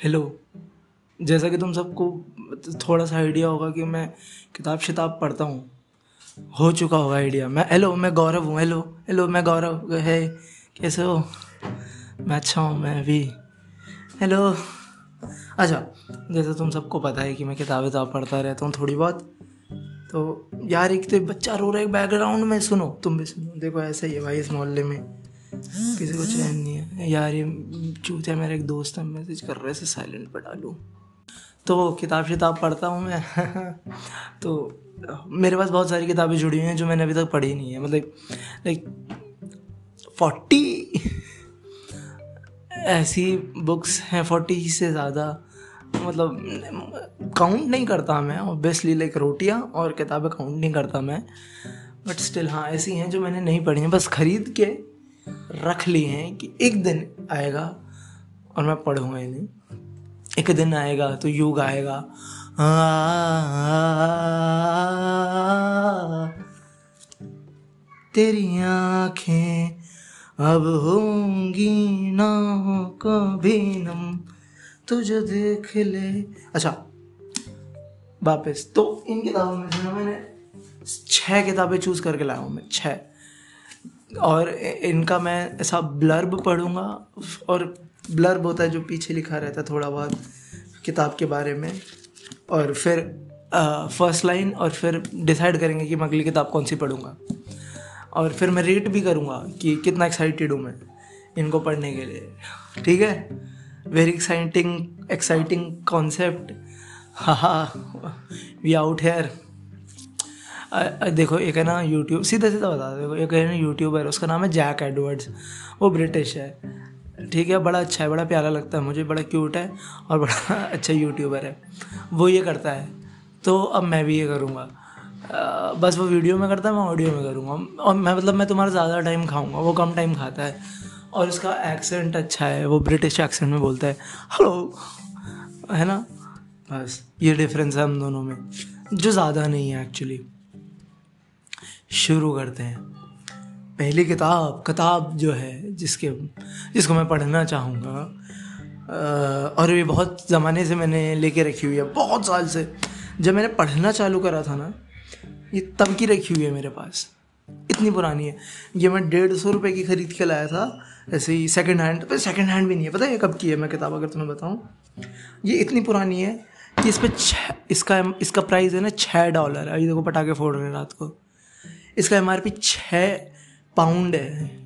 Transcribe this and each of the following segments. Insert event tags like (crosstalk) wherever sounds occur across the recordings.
Hello जैसा कि तुम सबको थोड़ा सा आइडिया होगा कि मैं किताब शिताब पढ़ता हूँ। हो चुका होगा आइडिया मैं हेलो मैं गौरव हूँ। हेलो हेलो मैं गौरव। है कैसे हो? मैं अच्छा हूँ, मैं भी। हेलो अच्छा जैसे तुम सबको पता है कि मैं किताब विताब पढ़ता रहता हूँ थोड़ी बहुत तो यार एक तो बच्चा रो रहा है बैकग्राउंड में, सुनो। तुम भी सुनो। देखो, ऐसा ही है भाई इस मोहल्ले में। किसी को चैन नहीं है। यार, ये चूतिया मेरा एक दोस्त है मैसेज कर रहे से साइलेंट पर डालूँ तो किताब शिताब पढ़ता हूँ मैं। (laughs) तो मेरे पास बहुत सारी किताबें जुड़ी हुई हैं जो मैंने अभी तक पढ़ी नहीं है। मतलब लाइक फोर्टी (laughs) ऐसी बुक्स हैं फोर्टी से ज़्यादा। मतलब काउंट नहीं करता मैं ऑब्वियसली लाइक रोटियाँ और किताबें काउंट नहीं करता मैं। बट स्टिल हाँ ऐसी हैं जो मैंने नहीं पढ़ी हैं। बस ख़रीद के रख ली हैं कि एक दिन आएगा और मैं पढ़ूँगा इन्हें एक दिन आएगा तो युग आएगा तेरी आँखें अब होंगी ना कभी नम तुझे देख ले अच्छा वापस तो इन किताबों में जो मैंने छह किताबें चूज़ करके लाया हूँ मैं छह और इनका मैं ऐसा ब्लर्ब पढ़ूँगा, और ब्लर्ब होता है जो पीछे लिखा रहता है थोड़ा बहुत किताब के बारे में। और फिर फ़र्स्ट लाइन और फिर डिसाइड करेंगे कि मैं अगली किताब कौन सी पढ़ूँगा। और फिर मैं रेट भी करूँगा कि कितना एक्साइटेड हूँ मैं इनको पढ़ने के लिए। ठीक है? वेरी एक्साइटिंग एक्साइटिंग कॉन्सेप्ट हा वी आउट हेयर देखो, एक है ना यूट्यूब सीधा सीधा बता देखो, एक है ना यूट्यूबर उसका नाम है जैक एडवर्ड्स वो ब्रिटिश है। ठीक है, बड़ा अच्छा है, बड़ा प्यारा लगता है, मुझे बड़ा क्यूट है और बड़ा (laughs) अच्छा यूट्यूबर है। वो ये करता है तो अब मैं भी ये करूँगा। बस वो वीडियो में करता है, मैं ऑडियो में करूँगा। और मैं मतलब मैं तुम्हारा ज़्यादा टाइम खाऊँगा, वो कम टाइम खाता है। और उसका एक्सेंट अच्छा है, वो ब्रिटिश एक्सेंट में बोलता है हेलो है ना? बस, ये डिफरेंस है हम दोनों में, जो ज़्यादा नहीं है एक्चुअली शुरू करते हैं। पहली किताब किताब जो है, जिसके, जिसको मैं पढ़ना चाहूँगा और ये बहुत ज़माने से मैंने लेके रखी हुई है, बहुत साल से। जब मैंने पढ़ना चालू करा था ना, ये तब की रखी हुई है मेरे पास। इतनी पुरानी है। ये मैं डेढ़ सौ रुपये की ख़रीद के लाया था, ऐसे ही सेकेंड हैंड पर सेकेंड हैंड भी नहीं है। पता है कब की है? मैं किताब अगर तुम्हें बताऊँ। ये इतनी पुरानी है कि इस पर छः इसका इसका प्राइस है ना छः डॉलर है। ये देखो पटाखे फोड़ रहे हैं रात को। इसका एम आर पी छः पाउंड है।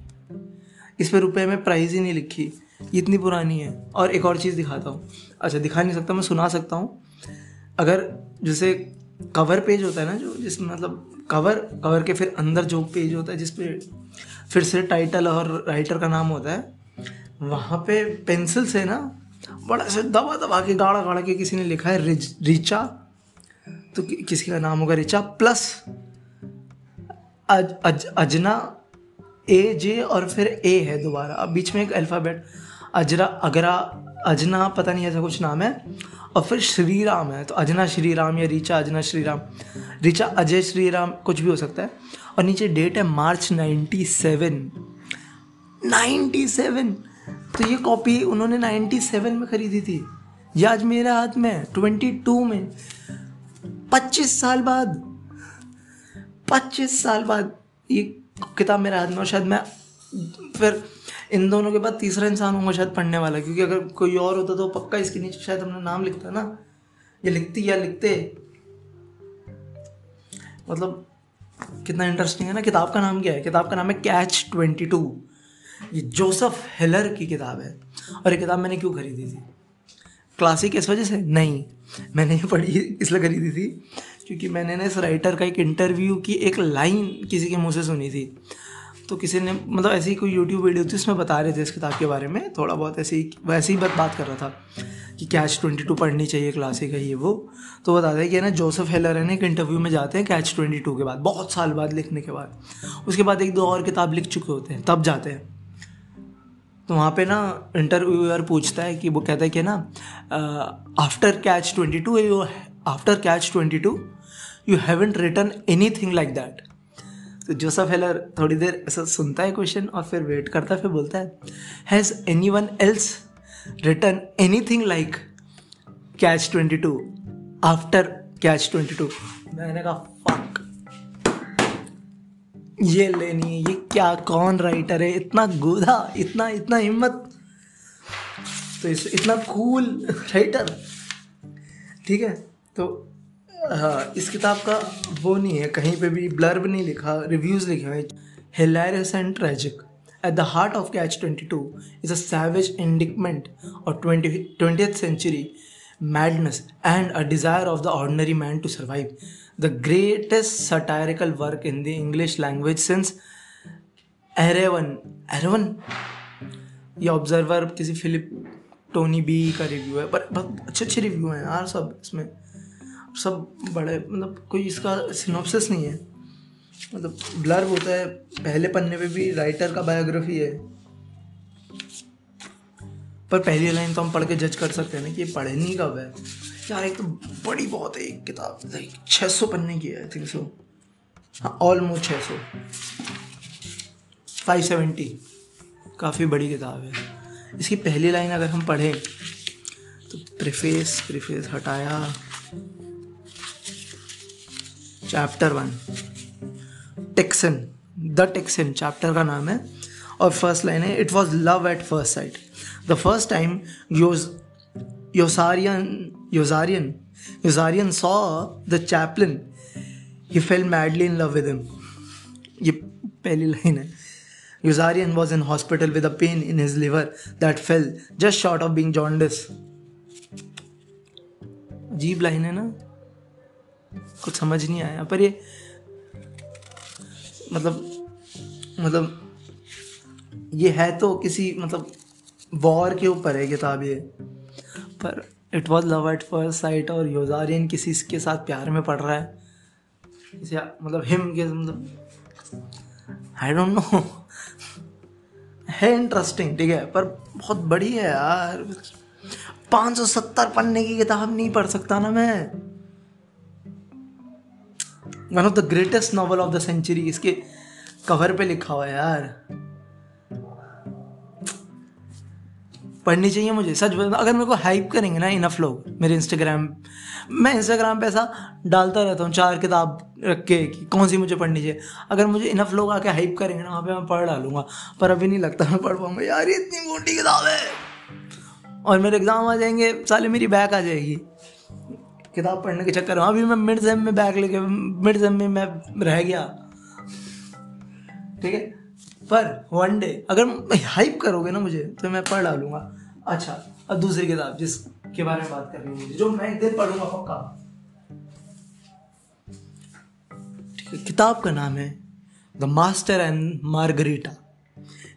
इस पर रुपये में प्राइस ही नहीं लिखी। ये इतनी पुरानी है। और एक और चीज़ दिखाता हूँ। अच्छा दिखा नहीं सकता मैं सुना सकता हूँ। अगर जैसे कवर पेज होता है ना जो जिस मतलब कवर कवर के फिर अंदर जो पेज होता है जिसपे फिर से टाइटल और राइटर का नाम होता है वहाँ पे पेंसिल से ना बड़ा से दबा दबा के गाड़ा गाड़ा के किसी ने लिखा है रिच रिचा। तो कि, किसी का नाम होगा? रिचा प्लस। अज, अज, अजना ए जे और फिर ए है दोबारा। अब बीच में एक अल्फ़ाबेट अजरा अगरा अजना पता नहीं ऐसा कुछ नाम है और फिर श्री राम है। तो अजना श्री राम या रीचा अजना श्री राम रीचा अजय श्री राम कुछ भी हो सकता है। और नीचे डेट है March ninety seven ninety seven तो ये कॉपी उन्होंने नाइन्टी सेवन में खरीदी थी। ये आज मेरे हाथ में ट्वेंटी टू में। पच्चीस साल बाद। पच्चीस साल बाद ये किताब मेरे हाथ में और शायद मैं फिर इन दोनों के बाद तीसरा इंसान होगा शायद पढ़ने वाला क्योंकि अगर कोई और होता तो पक्का इसके नीचे शायद हमने नाम लिखता ना। ये लिखती या लिखते। मतलब कितना इंटरेस्टिंग है ना, किताब का नाम क्या है? किताब का नाम है कैच ट्वेंटी टू ये जोसफ हेलर की किताब है। और ये किताब मैंने क्यों खरीदी थी? क्लासिक इस वजह से? नहीं। मैंने ये पढ़ी, इसलिए खरीदी थी क्योंकि मैंने ना इस राइटर का एक इंटरव्यू की एक लाइन किसी के मुँह से सुनी थी। तो किसी ने मतलब ऐसी कोई यूट्यूब वीडियो थी, उसमें बता रहे थे इस किताब के बारे में, थोड़ा बहुत ऐसे ही वैसे ही बात बात कर रहा था कि कैच ट्वेंटी टू पढ़नी चाहिए क्लासिक है ये वो। तो बताते हैं कि ना जोसेफ हेलर है ना, एक इंटरव्यू में जाते हैं कैच ट्वेंटी टू के बाद, बहुत साल बाद लिखने के बाद। उसके बाद एक दो और किताब लिख चुके होते हैं, तब जाते हैं। तो वहाँ पे ना इंटरव्यूअर पूछता है कि वो कहता है कि ना after Catch twenty two after Catch twenty two you haven't return anything like that तो जोसफ हेलर थोड़ी देर ऐसा सुनता है क्वेश्चन और फिर वेट करता है, फिर बोलता है has anyone else written anything like Catch 22 after Catch 22 मैंने कहा, fuck. ये लेनी है, ये क्या, कौन राइटर है? इतना गोधा, इतना इतना हिम्मत. तो इतना कूल राइटर ठीक है? तो हाँ इस किताब का वो नहीं है, कहीं पे भी ब्लर्ब नहीं लिखा, रिव्यूज़ लिखे हुए hilarious and tragic at the heart of Catch twenty two is a savage indictment और twenty century madness and a desire of the ordinary man to survive. The greatest satirical work in the English language since एरेवन एरेवन ये Observer किसी Philip Toynbee का review है, पर बहुत अच्छे अच्छे रिव्यू हैं यार सब इसमें। सब बड़े मतलब कोई इसका सिनॉप्सिस नहीं है। मतलब ब्लर होता है, पहले पन्ने पे भी राइटर का बायोग्राफी है। पर पहली लाइन तो हम पढ़ के जज कर सकते हैं ना कि ये पढ़े नहीं कब है। यार, एक तो बड़ी बहुत है, एक किताब लाइक छः सौ पन्ने की है आई थिंक सो हाँ ऑलमोस्ट छः सौ। फाइव सेवेंटी काफ़ी बड़ी किताब है। इसकी पहली लाइन अगर हम पढ़ें तो प्रिफेस प्रिफेस हटाया। Chapter one Texan the Texan chapter का नाम है। और फ़र्स्ट लाइन है it was love at first sight the first time Yossarian Yossarian Yossarian saw the chaplain he fell madly in love with him ये पहली line है। Yossarian was in hospital with a pain in his liver that fell just short of being jaundice अजीब line है ना? कुछ समझ नहीं आया, पर ये मतलब मतलब ये है तो किसी मतलब वॉर के ऊपर है किताब ये। पर it was love at first sight और योजारियन किसी के साथ प्यार में पड़ रहा है। इसे मतलब हिम के मतलब आई डोंट नो है इंटरेस्टिंग ठीक है, पर बहुत बड़ी है यार। पाँच सौ सत्तर पन्ने की किताब नहीं पढ़ सकता ना मैं। One of the greatest novel of the century इसके कवर पे लिखा हुआ है यार। पढ़नी चाहिए मुझे, सच बता अगर मेरे को हाइप करेंगे ना इनफ लोग मेरे इंस्टाग्राम मैं इंस्टाग्राम पे ऐसा डालता रहता हूँ, चार किताब रख के कि कौन सी मुझे पढ़नी चाहिए। अगर मुझे इनफ लोग आके हाइप करेंगे ना, वहाँ पे मैं पढ़ डालूँगा। पर अभी नहीं लगता मैं पढ़ पाऊँगा। यार इतनी मोटी किताब है। और मेरे एग्ज़ाम आ जाएँगे, साले मेरी बैक आ जाएगी। किताब पढ़ने के चक्कर में, अभी मैं मिड सेम में बैग लेके मिड सेम में मैं रह गया। ठीक है? पर वन डे अगर हाइप करोगे ना मुझे तो मैं पढ़ डालूँगा। अच्छा अब दूसरी किताब जिसके बारे में बात कर रही हूँ जो मैं एक दिन पढ़ूँगा पक्का। किताब का नाम है द मास्टर एंड मार्गरीटा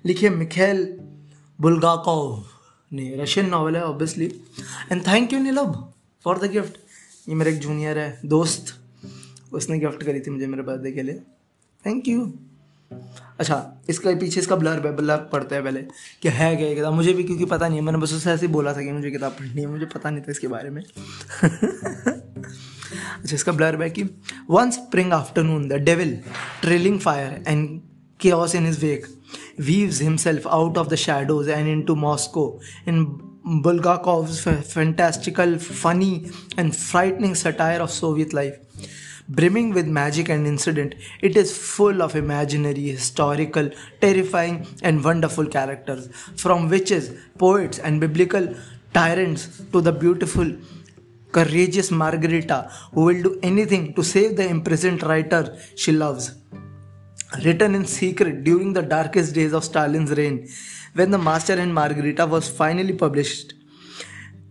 लिखिए मिखेल बुलगाकोव ने, रशियन नॉवल है obviously and thank you Neelabh for the gift ये मेरे एक जूनियर है, दोस्त। उसने गिफ्ट करी थी मुझे मेरे बर्थडे के लिए। थैंक यू अच्छा इसका पीछे इसका ब्लर ब्लर पड़ता है पहले कि है क्या किताब? मुझे भी क्योंकि पता नहीं है, मैंने बस उससे ऐसे ही बोला था कि मुझे किताब पढ़नी है, मुझे पता नहीं था इसके बारे में। (laughs) अच्छा इसका ब्लर है कि one spring afternoon the devil trailing fire and chaos in his wake, weaves himself out of the shadows and into Moscow in Bulgakov's fantastical, funny, and frightening satire of Soviet life. brimming with magic and incident. It is full of imaginary, historical, terrifying, and wonderful characters, from witches, poets, and biblical tyrants to the beautiful, courageous Margarita who will do anything to save the imprisoned writer she loves. Written in secret during the darkest days of Stalin's reign, when The Master and Margarita was finally published,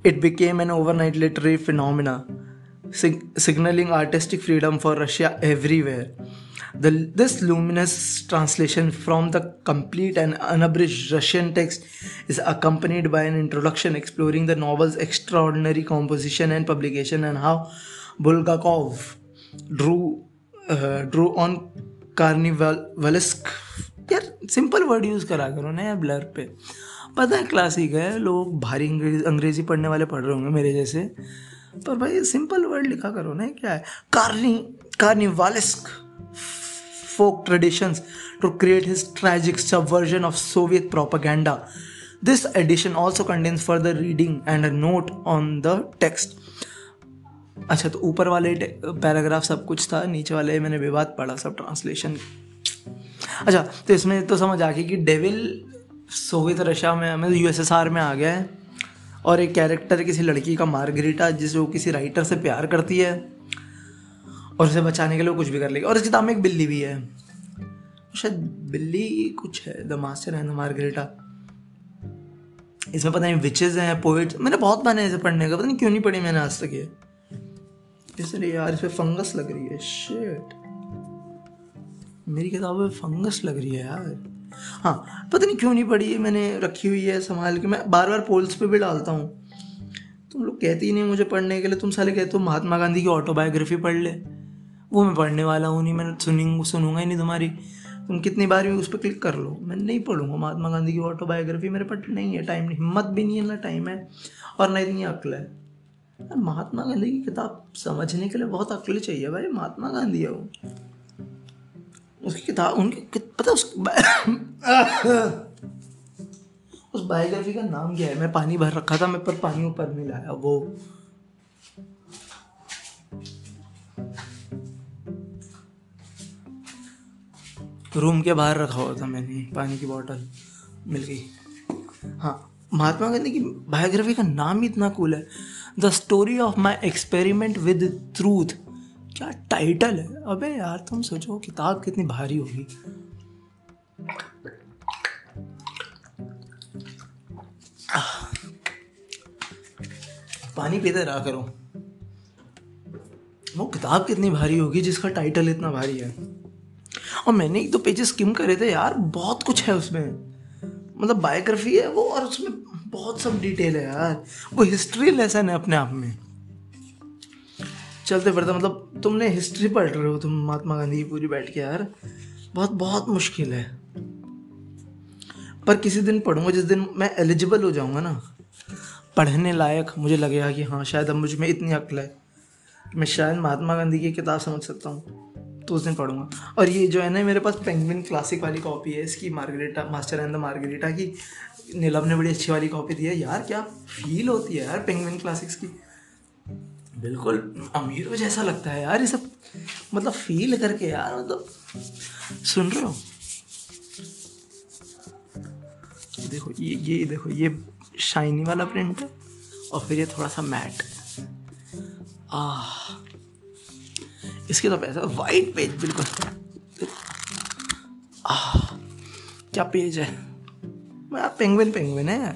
it became an overnight literary phenomenon sig- signaling artistic freedom for Russia everywhere. The, this luminous translation from the complete and unabridged Russian text is accompanied by an introduction exploring the novel's extraordinary composition and publication and how Bulgakov drew uh, drew on carnivalesque यार simple word use करा करो ना यार blur पे। पता है classic है, लोग भारी अंग्रेज़ी पढ़ने वाले पढ़ रहे होंगे मेरे जैसे। पर भाई सिंपल वर्ड लिखा करो ना क्या है? Carney carnivalesque folk traditions to create his tragic subversion of Soviet propaganda. This edition also contains further reading and a note on the text अच्छा तो ऊपर वाले पैराग्राफ सब कुछ था, नीचे वाले मैंने विवाद पढ़ा, सब ट्रांसलेशन। अच्छा तो इसमें तो समझ आ गई कि डेविल सोवियत रशिया में मतलब यूएसएसआर में आ गया है, और एक कैरेक्टर किसी लड़की का मार्गरीटा, जिस वो किसी राइटर से प्यार करती है, और उसे बचाने के लिए कुछ भी कर लेगी। और इस किताब में एक बिल्ली भी है। शायद बिल्ली कुछ है, the Master and the Margarita. इसमें पता नहीं विचेज हैं पोइट्स मैंने बहुत मैंने इसे पढ़ने का, पता नहीं क्यों नहीं पढ़ी मैंने आज तक ये। इसलिए यार इस पर फंगस लग रही है। शेट मेरी किताब में फंगस लग रही है यार। हाँ पता नहीं क्यों नहीं पढ़ी है, मैंने रखी हुई है संभाल के। मैं बार बार पोल्स पे भी डालता हूँ। तुम लोग कहते ही नहीं मुझे पढ़ने के लिए। तुम साले कहते हो महात्मा गांधी की ऑटोबायोग्राफी पढ़ ले। वो मैं पढ़ने वाला हूँ नहीं, मैंने सुनी सुनूँगा ही नहीं तुम्हारी। तुम कितनी बार भी उस पर क्लिक कर लो। मैं नहीं पढ़ूँगा महात्मा गांधी की ऑटोबायोग्राफी मेरे पास नहीं है टाइम नहीं, हिम्मत भी नहीं है, ना टाइम है और ना इतनी अक्ल है। महात्मा गांधी की किताब समझने के लिए बहुत अक्ल चाहिए भाई, महात्मा गांधी है वो। उसकी किताब, उनकी पता उस (coughs) उस बायोग्राफी का नाम क्या है? मैं पानी भर रखा था, मैं पर पानी ऊपर नहीं लाया, वो। रूम के बाहर रखा हुआ था मैंने, पानी की बोतल मिल गई। हाँ महात्मा गांधी की बायोग्राफी का नाम ही इतना कूल है। The story of my experiment with truth. क्या टाइटल है? अबे यार, तुम सोचो, किताब कितनी भारी होगी। पानी पीते रहा करो। वो किताब कितनी भारी होगी जिसका टाइटल इतना भारी है? और मैंने एक दो पेजेस स्किम करे थे यार, बहुत कुछ है उसमें। मतलब बायोग्राफी है वो और उसमें बहुत सब डिटेल है यार। वो हिस्ट्री लेसन है अपने आप में। चलते फिरते मतलब तुमने हिस्ट्री पढ़ रहे हो, तुम महात्मा गांधी की पूरी बैठ के यार। बहुत बहुत मुश्किल है। पर किसी दिन पढ़ूँगा, जिस दिन मैं एलिजिबल हो जाऊँगा ना, पढ़ने लायक मुझे लगेगा कि हाँ शायद अब मुझमें इतनी अक्ल है। मैं शायद महात्मा गांधी की किताब समझ सकता हूँ तो उस दिन पढ़ूँगा। और ये जो है ना, मेरे पास पेंगविन क्लासिक वाली कॉपी है, इसकी Margarita master and the Margarita की। नीलम ने बड़ी अच्छी वाली कॉपी दी है। यार, क्या फील होती है यार पेंगविन क्लासिक्स की? बिल्कुल, अमीरों जैसा लगता है यार ये सब। मतलब फील करके यार मतलब सुन रहे हो? देखो, ये ये, देखो, ये शाइनी वाला प्रिंट है और फिर ये थोड़ा सा मैट आ इसके तो पैसा वाइट पेज बिल्कुल। आ क्या पेज है? पेंगुइन पेंगुइन है।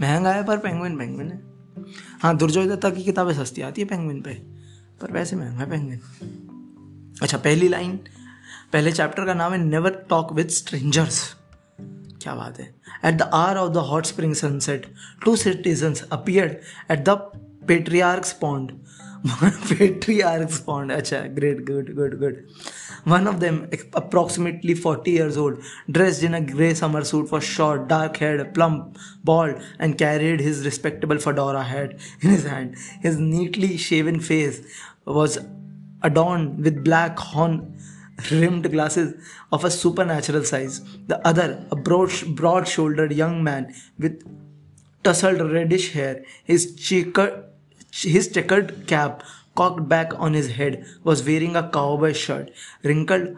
महँगा है, पर पेंगुइन पेंगुइन है। हाँ दुर्जोय दत्ता की किताबें सस्ती आती है पेंगुइन पे, पर वैसे महँगा है पेंगुइन अच्छा पहली लाइन पहले चैप्टर का नाम है नेवर टॉक विद स्ट्रेंजर्स क्या बात है। At the hour of the hot spring sunset two citizens appear at the Patriarch's Pond. (laughs) Patriarch's Pond. Acha, great, good, good, good. One of them, approximately 40 years old, dressed in a grey summer suit, was short, dark haired, plump, bald, and carried his respectable fedora hat in his hand. His neatly shaven face was adorned with black horn rimmed glasses of a supernatural size. The other, a broad, broad shouldered young man with tousled reddish hair, his cheek his checkered cap cocked back on his head was wearing a cowboy shirt, wrinkled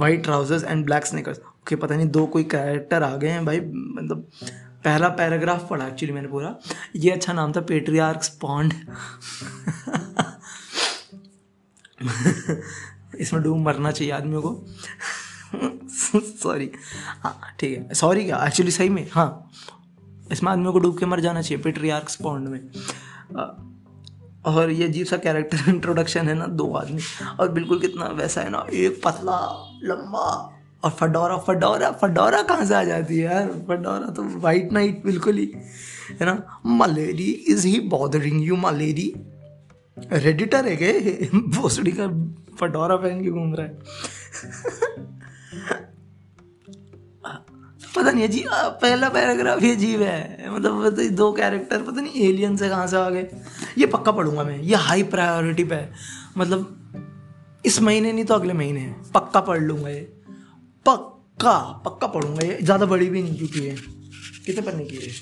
white trousers and black sneakers. okay, पता नहीं दो कोई character आ गए हैं भाई मतलब पहला paragraph पढ़ा एक्चुअली मैंने पूरा। ये अच्छा नाम था पेट्रियार्क्स पॉन्ड इसमें डूब मरना चाहिए आदमियों को। सॉरी हाँ ठीक है। सॉरी क्या? एक्चुअली सही में हाँ। इसमें आदमियों को डूब के मर जाना चाहिए पेट्रियार्क्स पॉन्ड में। और ये अजीब सा कैरेक्टर इंट्रोडक्शन (laughs) है ना, दो आदमी। और बिल्कुल कितना वैसा है ना, एक पतला, लंबा और फडोरा फडोरा फडोरा कहाँ से आ जाती है यार? फडोरा तो वाइट नाइट बिल्कुल ही, है ना? Mallory is he bothering you Mallory redditor है के भोसड़ी का फडोरा पहन के घूम रहा है। (laughs) पता नहीं, अजीब, पहला पैराग्राफ ही अजीब है। मतलब दो कैरेक्टर पता नहीं एलियन से कहाँ से आ गए। ये पक्का पढ़ूँगा मैं, ये हाई प्रायोरिटी पे। है मतलब इस महीने नहीं तो अगले महीने पक्का पढ़ लूँगा ये। पक्का पक्का पढ़ूँगा ये। ज़्यादा बड़ी भी नहीं क्योंकि ये। कितने पढ़ने की है?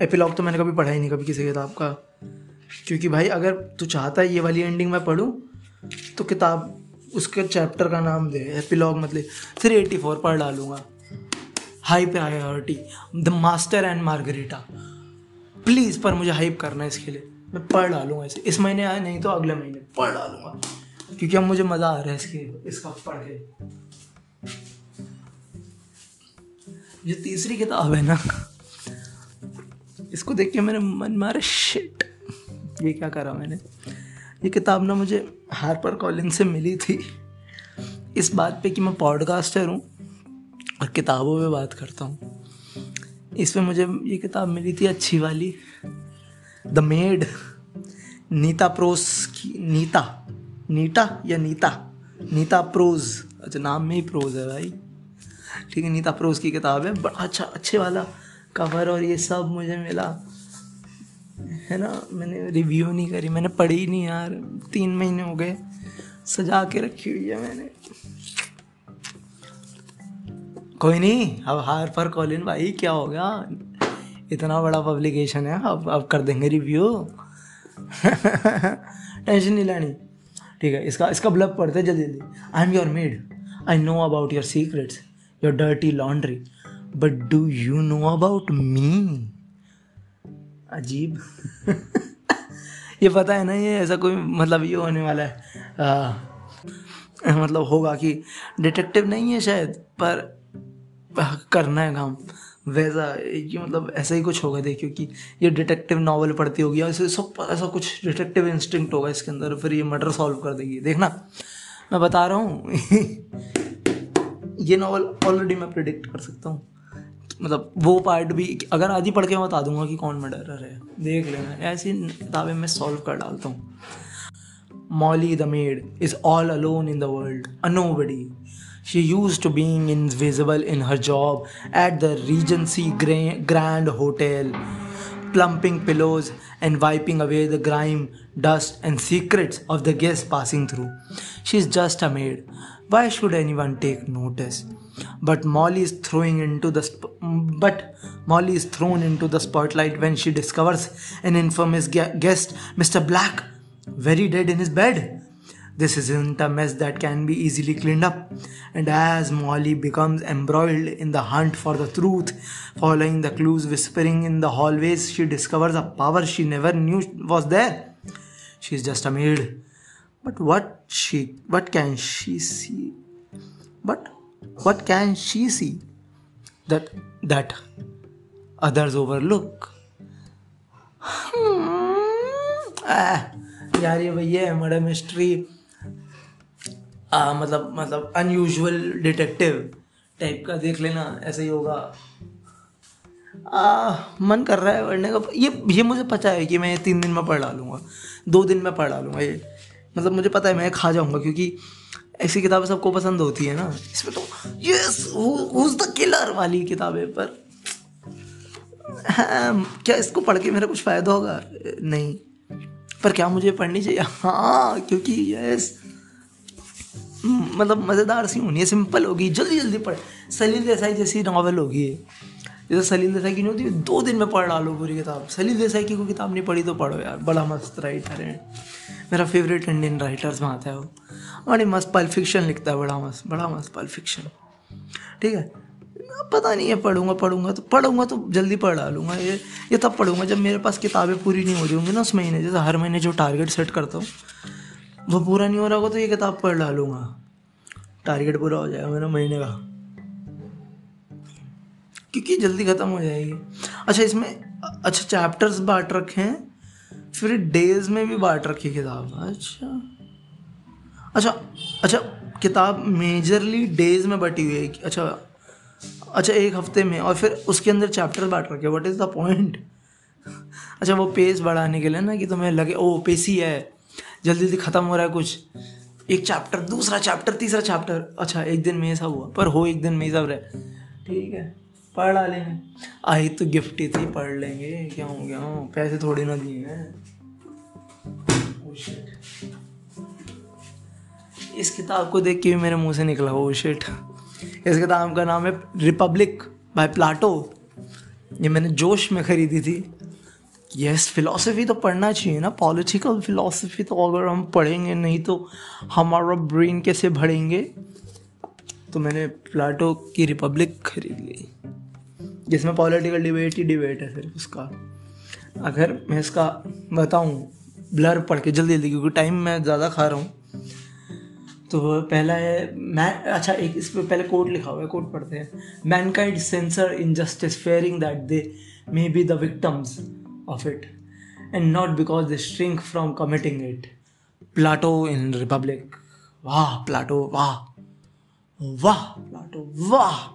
एपिलॉग तो मैंने कभी पढ़ा ही नहीं कभी किसी किताब का। क्योंकि भाई, अगर तू चाहता है ये वाली एंडिंग मैं पढ़ूँ तो किताब, उसके चैप्टर का नाम दे। एपिलॉग मतलब थ्री एटी फोर पढ़ डालूँगा। High priority the Master and Margarita please पर मुझे हाइप करना है इसके लिए। मैं पढ़ डालूँगा इसे। इस महीने आए नहीं तो अगले महीने पढ़ डालूँगा। क्योंकि अब मुझे मज़ा आ रहा है इसके, इसका पढ़ के। जो तीसरी किताब है ना। इसको देख के मेरे मन मारे शिट ये क्या करा मैंने? ये किताब ना मुझे हार्पर कॉलिन से मिली थी। इस बात पे कि मैं पॉडकास्टर हूँ और किताबों में बात करता हूँ। इसमें मुझे ये किताब मिली थी अच्छी वाली। द मेड नीता प्रोस की, नीता। नीता या नीता? नीता प्रोज अच्छा नाम में ही प्रोज है भाई। ठीक है, नीता प्रोज की किताब है। बड़ा अच्छा अच्छे वाला कवर और ये सब मुझे मिला। है ना? मैंने रिव्यू नहीं करी, मैंने पढ़ी नहीं यार। तीन महीने हो गए। सजा के रखी हुई है मैंने। कोई नहीं अब हार पर कॉलिन भाई क्या हो गया? इतना बड़ा पब्लिकेशन है अब अब कर देंगे रिव्यू टेंशन (laughs) नहीं लानी। ठीक है इसका इसका ब्लब पढ़ते जल्दी जल्दी I am your maid I know about your secrets your dirty laundry but do you know about me अजीब। (laughs) ये पता है ना ये ऐसा कोई मतलब ये होने वाला है। आ, मतलब होगा कि डिटेक्टिव नहीं है शायद पर करना है काम। वैसा, ये मतलब ऐसा ही कुछ होगा, देखियो कि ये डिटेक्टिव नॉवल पढ़ती होगी ऐसे सब, ऐसा कुछ डिटेक्टिव इंस्टिंक्ट होगा इसके अंदर, फिर ये मर्डर सॉल्व कर देगी। देखना, मैं बता रहा हूँ, ये नॉवल ऑलरेडी मैं प्रिडिक्ट कर सकता हूँ। मतलब वो पार्ट भी, अगर आज ही पढ़ के मैं बता दूँगा कि कौन मर्डरर है, देख लेना, ऐसी किताबें मैं सॉल्व कर डालता हूँ। Molly the maid is all alone in the world a nobody She used to being invisible in her job at the Regency Grand Hotel, plumping pillows and wiping away the grime, dust, and secrets of the guests passing through. She's just a maid. Why should anyone take notice? But Molly is throwing into the sp- but Molly is thrown into the spotlight when she discovers an infamous guest, Mr. Black, very dead in his bed. This isn't a mess that can be easily cleaned up. And as Molly becomes embroiled in the hunt for the truth, following the clues whispering in the hallways, she discovers a power she never knew was there. She's just a maid. But what she what can she see? But what can she see that that others overlook? Hmm. Ah, यार ये भैया है murder mystery आ, मतलब मतलब unusual detective type का देख लेना ऐसे ही होगा। आ, मन कर रहा है पढ़ने का। ये ये मुझे पता है कि मैं तीन दिन में पढ़ डालूँगा दो दिन में पढ़ डालूँगा ये। मतलब मुझे पता है मैं खा जाऊँगा क्योंकि ऐसी किताबें सबको पसंद होती है ना। इसमें तो यस हुज द किलर वाली किताबें पर? हाँ, क्या इसको पढ़ के मेरा कुछ फ़ायदा होगा? नहीं। पर क्या मुझे पढ़नी चाहिए? हाँ क्योंकि यस मतलब मज़ेदार सी होनी है सिंपल होगी, जल्दी जल्दी पढ़। सलील देसाई जैसी नावल होगी जैसे सलील देसाई की नहीं होती, दो दिन में पढ़ डालो पूरी किताब। सलील देसाई की कोई किताब नहीं पढ़ी तो पढ़ो यार, बड़ा मस्त राइटर है। मेरा फेवरेट इंडियन राइटर्स में आता है वो। बड़ी मस्त पल फिक्शन लिखता है, बड़ा मस्त बड़ा मस्त पल फिक्शन ठीक है? पता नहीं है, पढ़ूँगा पढ़ूँगा तो पढ़ूँगा तो जल्दी पढ़ डालूँगा ये ये तब पढ़ूँगा जब मेरे पास किताबें पूरी नहीं हो रही होंगी ना उस महीने। जैसे हर महीने जो टारगेट सेट करता हूँ वो पूरा नहीं हो रहा होगा तो ये किताब पढ़ डालूँगा टारगेट पूरा हो जाएगा मेरा महीने का। क्योंकि जल्दी ख़त्म हो जाएगी। अच्छा इसमें अच्छा चैप्टर्स बांट रखे हैं। फिर डेज़ में भी बांट रखी किताब। अच्छा। अच्छा अच्छा किताब मेजरली डेज़ में बटी हुई है। अच्छा अच्छा एक हफ़्ते में। और फिर उसके अंदर चैप्टर बांट रखे व्हाट इज़ द पॉइंट अच्छा वो पेज बढ़ाने के लिए ना कि तुम्हें लगे ओ पेसी है। जल्दी जल्दी ख़त्म हो रहा है कुछ। एक चैप्टर दूसरा चैप्टर तीसरा चैप्टर अच्छा एक दिन में ये सब हुआ। पर हो एक दिन में ही सब रहे। ठीक है पढ़ डालेंगे आई तो गिफ्ट ही थी पढ़ लेंगे। क्या हो गया हो पैसे थोड़ी ना दिए हैं। Oh, इस किताब को देख के भी मेरे मुँह से निकला। वो oh, शिट इस किताब का नाम है रिपब्लिक बाय प्लाटो ये मैंने जोश में ख़रीदी थी। यस फिलॉसफी तो पढ़ना चाहिए ना। पॉलिटिकल फिलॉसफी तो अगर हम पढ़ेंगे, नहीं तो हमारा ब्रेन कैसे भरेंगे? तो मैंने प्लाटो की रिपब्लिक खरीद ली। जिसमें पॉलिटिकल डिबेट ही डिबेट है सिर्फ़ उसका। अगर मैं इसका बताऊँ ब्लर पढ़ के जल्दी जल्दी, क्योंकि टाइम मैं ज़्यादा खा रहा हूँ। तो पहला है मैं अच्छा एक इस पर पहले कोड लिखा हुआ है कोड पढ़ते हैं। Mankind censor injustice fearing that they may be the victims of it and not because they shrink from committing it. Plato in Republic. Wah, Plato, wah. Wah, Plato, wah.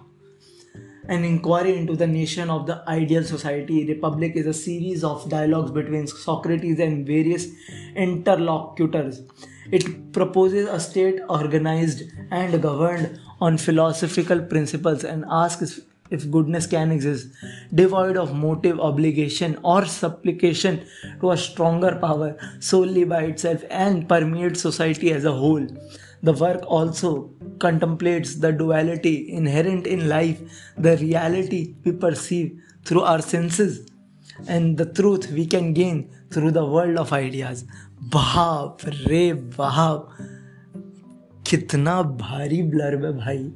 An inquiry into the nation of the ideal society. Republic is a series of dialogues between Socrates and various interlocutors. It proposes a state organized and governed on philosophical principles and asks if goodness can exist, devoid of motive, obligation, or supplication to a stronger power solely by itself and permeates society as a whole. The work also contemplates the duality inherent in life, the reality we perceive through our senses, and the truth we can gain through the world of ideas. बाप रे बाप कितना भारी blurb है भाई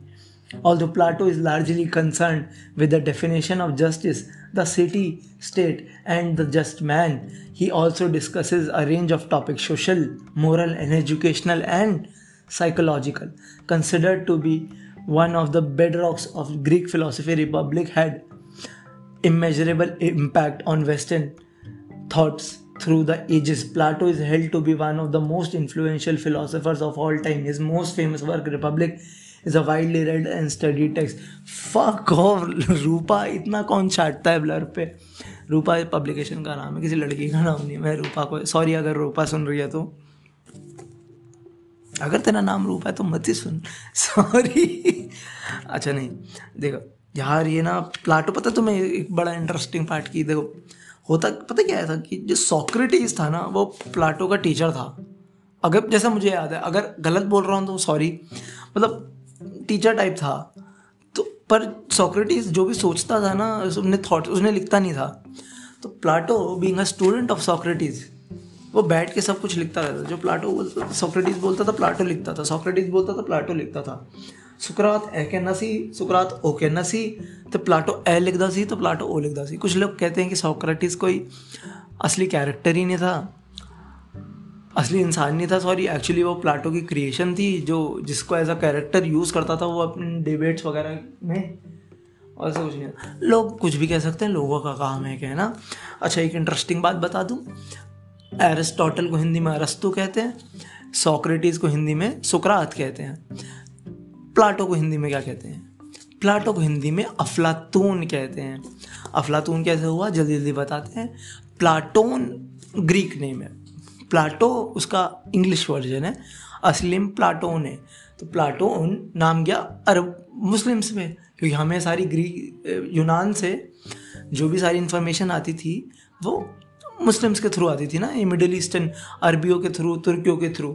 Although Plato is largely concerned with the definition of justice, the city, state, and the just man, he also discusses a range of topics social, moral, and educational and psychological. Considered to be one of the bedrocks of Greek philosophy, Republic had immeasurable impact on Western thoughts through the ages. Plato is held to be one of the most influential philosophers of all time. His most famous work, Republic, a widely read and studied text. Fuck off, रूपा इतना कौन छाटता है blur पे? रूपा publication का नाम है किसी लड़की का नाम नहीं मैं रूपा को सॉरी अगर रूपा सुन रही है तो। अगर तेरा नाम रूपा है तो मत ही सुन। (laughs) सॉरी अच्छा नहीं देखो यार ये ना प्लाटो पता तुम्हें एक बड़ा इंटरेस्टिंग पार्ट की देखो होता पता क्या था कि जो सॉक्रेटिस था ना वो प्लाटो का टीचर था। अगर जैसा मुझे याद है अगर गलत बोल रहा हूँ तो सॉरी मतलब टीचर टाइप था। तो पर सॉक्रेटिस जो भी सोचता था ना, उसने थॉट उसने लिखता नहीं था। तो Plato being a student of Socrates वो बैठ के सब कुछ लिखता रहता जो प्लाटो बोलता सॉक्रेटिस बोलता था प्लाटो लिखता था। सॉक्रेटिस बोलता था प्लाटो लिखता था। सुकरात ए कहना सी सुकरात ओ कहना सी तो प्लाटो ए लिखता सी तो प्लाटो ओ लिखता सी। कुछ लोग कहते हैं कि सोक्रेटिस कोई असली कैरेक्टर ही नहीं था। असली इंसान नहीं था सॉरी एक्चुअली वो प्लाटो की क्रिएशन थी, जो जिसको एज अ कैरेक्टर यूज़ करता था वो अपने डिबेट्स वगैरह में और ऐसा कुछ नहीं लोग कुछ भी कह सकते हैं, लोगों का काम है कहना। अच्छा एक इंटरेस्टिंग बात बता दूँ। एरिस्टोटल को हिंदी में अरस्तु कहते हैं सोक्रेटिस को हिंदी में सुकरात कहते हैं। प्लाटो को हिंदी में क्या कहते हैं? प्लाटो को हिंदी में अफलातून कहते हैं। अफलातून कैसे हुआ? जल्दी जल्दी बताते हैं। प्लाटोन ग्रीक नेम है। प्लाटो उसका इंग्लिश वर्जन है असली में प्लाटोन है। तो प्लाटोन नाम गया अरब, मुस्लिम्स में, क्योंकि हमें सारी ग्रीक यूनान से जो भी सारी इन्फॉर्मेशन आती थी, वो मुस्लिम्स के थ्रू आती थी ना, ये मिडिल ईस्टर्न अरबियों के थ्रू तुर्कियों के थ्रू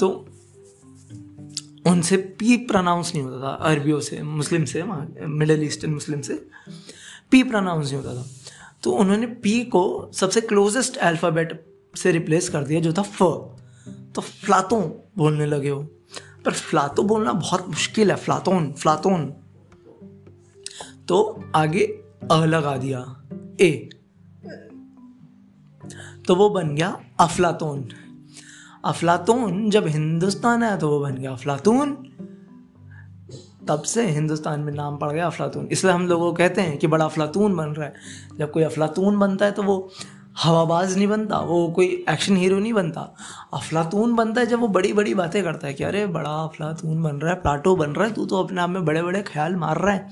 तो उनसे पी प्रोनाउंस नहीं होता था, अरबियों से, मुस्लिम से मिडल ईस्टर्न मुस्लिम से पी प्रोनाउंस नहीं होता था। तो उन्होंने पी को सबसे क्लोजेस्ट अल्फ़ाबेट से रिप्लेस कर दिया जो था फ। तो फ्लातों बोलने लगे हो। पर फ्लातो बोलना बहुत मुश्किल है फ्लातोन फ्लातोन तो आगे अ लगा दिया, ए। तो वो बन गया अफलातोन अफलातून जब हिंदुस्तान आया तो वो बन गया अफलातून तब से हिंदुस्तान में नाम पड़ गया अफलातून इसलिए हम लोगों को कहते हैं कि बड़ा अफलातून बन रहा है। जब कोई अफलातून बनता है तो वो हवाबाज नहीं बनता, वो कोई एक्शन हीरो नहीं बनता। अफलातून बनता है जब वो बड़ी बड़ी बातें करता है कि अरे, बड़ा अफलातून बन रहा है, प्लाटो बन रहा है, तू तो अपने आप में बड़े बड़े ख्याल मार रहा है।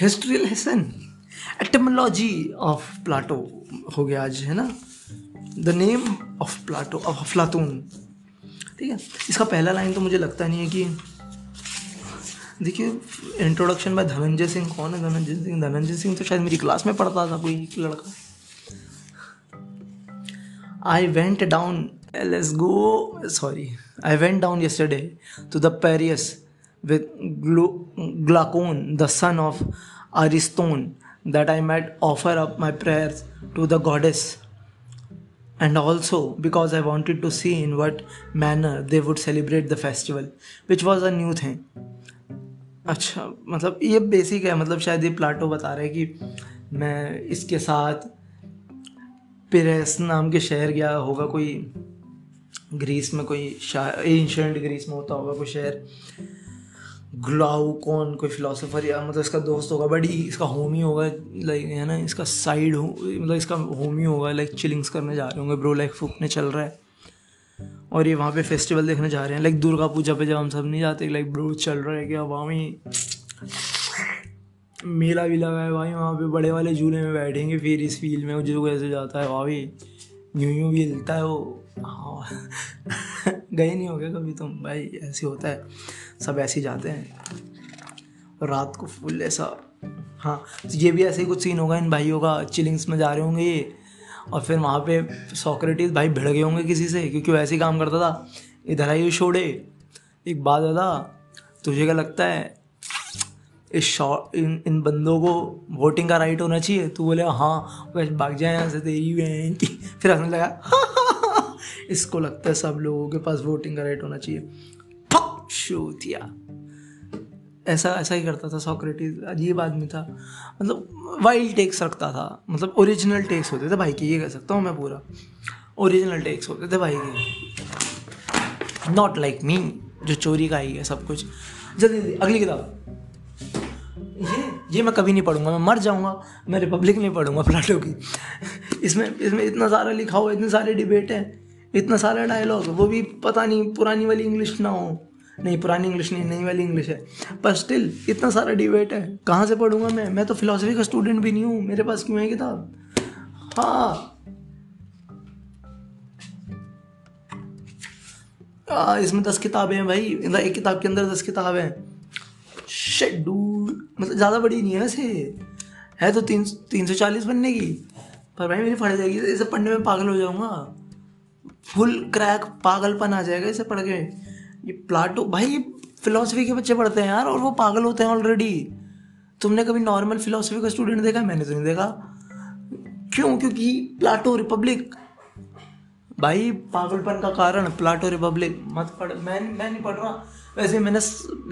History lesson etymology of Plato हो गया आज, है ना? The name of Plato of अफलातून ठीक है? इसका पहला लाइन तो मुझे लगता नहीं है कि देखिए इंट्रोडक्शन बाय धनंजय सिंह, कौन है धनंजय सिंह? धनंजय सिंह तो शायद मेरी क्लास में पढ़ता था कोई लड़का। I went down let's go sorry I went down yesterday to the Piraeus with Glaucon, the son of Ariston, that I might offer up my prayers to the goddess, and also because I wanted to see in what manner they would celebrate the festival, which was a new thing. अच्छा मतलब ये basic है मतलब शायद ये Plato बता रहे हैं कि मैं इसके साथ पिरेस नाम के शहर गया होगा, कोई ग्रीस में कोई एंशंट ग्रीस में होता होगा कोई शहर। ग्लाउ कौन कोई फिलोसोफर या मतलब इसका दोस्त होगा बट इसका होमी होगा लाइक है ना, इसका साइड हो मतलब इसका होमी होगा लाइक चिलिंग्स करने जा रहे होंगे ब्रो लाइक फूकने चल रहा है। और ये वहाँ पे फेस्टिवल देखने जा रहे हैं लाइक दुर्गा पूजा पे जब हम सब नहीं जाते लाइक ब्रो चल रहा है क्या वहाँ में मेला भी लगा है भाई, वहाँ पे बड़े वाले झूले में बैठेंगे, फिर इस फ़ील्ड में जो कैसे जाता है, भाभी, यूँ यूँ भी हिलता है वो। हाँ। (laughs) गए नहीं हो गए कभी तुम? भाई, ऐसे होता है। सब ऐसे जाते हैं। और रात को फुल ऐसा। हाँ तो ये भी ऐसे ही कुछ सीन होगा, इन भाइयों का चिलिंग्स में जा रहे होंगे ये। और फिर वहाँ पे सॉक्रेटिस भाई भिड़ गए होंगे किसी से, क्योंकि वो ऐसे ही काम करता था। इधर आइए छोड़े एक बात दादा तुझे क्या लगता है इस शॉर्ट इन इन बंदों को वोटिंग का राइट होना चाहिए। तू बोले हाँ वैसे भाग जाए यहाँ से तेरी बहन की। (laughs) फिर हंसने लगा इसको लगता है सब लोगों के पास वोटिंग का राइट होना चाहिए। शूतिया ऐसा ऐसा ही करता था सॉक्रेटिस अजीब आदमी था। मतलब वाइल्ड टेक्स रखता था। मतलब ओरिजिनल टेक्स होते थे भाई के, ये कह सकता हूँ मैं पूरा। ओरिजिनल टेक्स होते थे भाई के। नॉट लाइक मी जो चोरी का ही है सब कुछ। जल्दी, अगली किताब। ये ये मैं कभी नहीं पढ़ूँगा मैं मर जाऊँगा मैं रिपब्लिक नहीं पढ़ूँगा प्लाटो की। इसमें इसमें इतना सारा लिखा हुआ इतने सारे डिबेट हैं इतना सारा डायलॉग वो भी पता नहीं पुरानी वाली इंग्लिश ना हो। नहीं पुरानी इंग्लिश नहीं नई वाली इंग्लिश है। पर स्टिल इतना सारा डिबेट है। कहाँ से पढ़ूँगा मैं? मैं तो फिलोसफी का स्टूडेंट भी नहीं हूँ मेरे पास क्यों है किताब? हाँ। आ, इसमें दस किताबें हैं भाई एक किताब के अंदर दस किताबें हैं। शेड्यूल मतलब ज़्यादा बड़ी नहीं है वैसे है तो तीन तीन सौ चालीस बनने की। पर भाई मेरी पढ़ जाएगी, इसे पढ़ने में पागल हो जाऊँगा। फुल क्रैक पागलपन आ जाएगा इसे पढ़ के। ये प्लाटो भाई ये फिलोसफी के बच्चे पढ़ते हैं यार, और वो पागल होते हैं ऑलरेडी तुमने कभी नॉर्मल फिलोसफी का स्टूडेंट देखा? मैंने तो नहीं देखा। क्यों? क्योंकि प्लाटो रिपब्लिक भाई पागलपन का कारण प्लाटो रिपब्लिक मत पढ़ मैं मैं नहीं पढ़ रहा। वैसे मैंने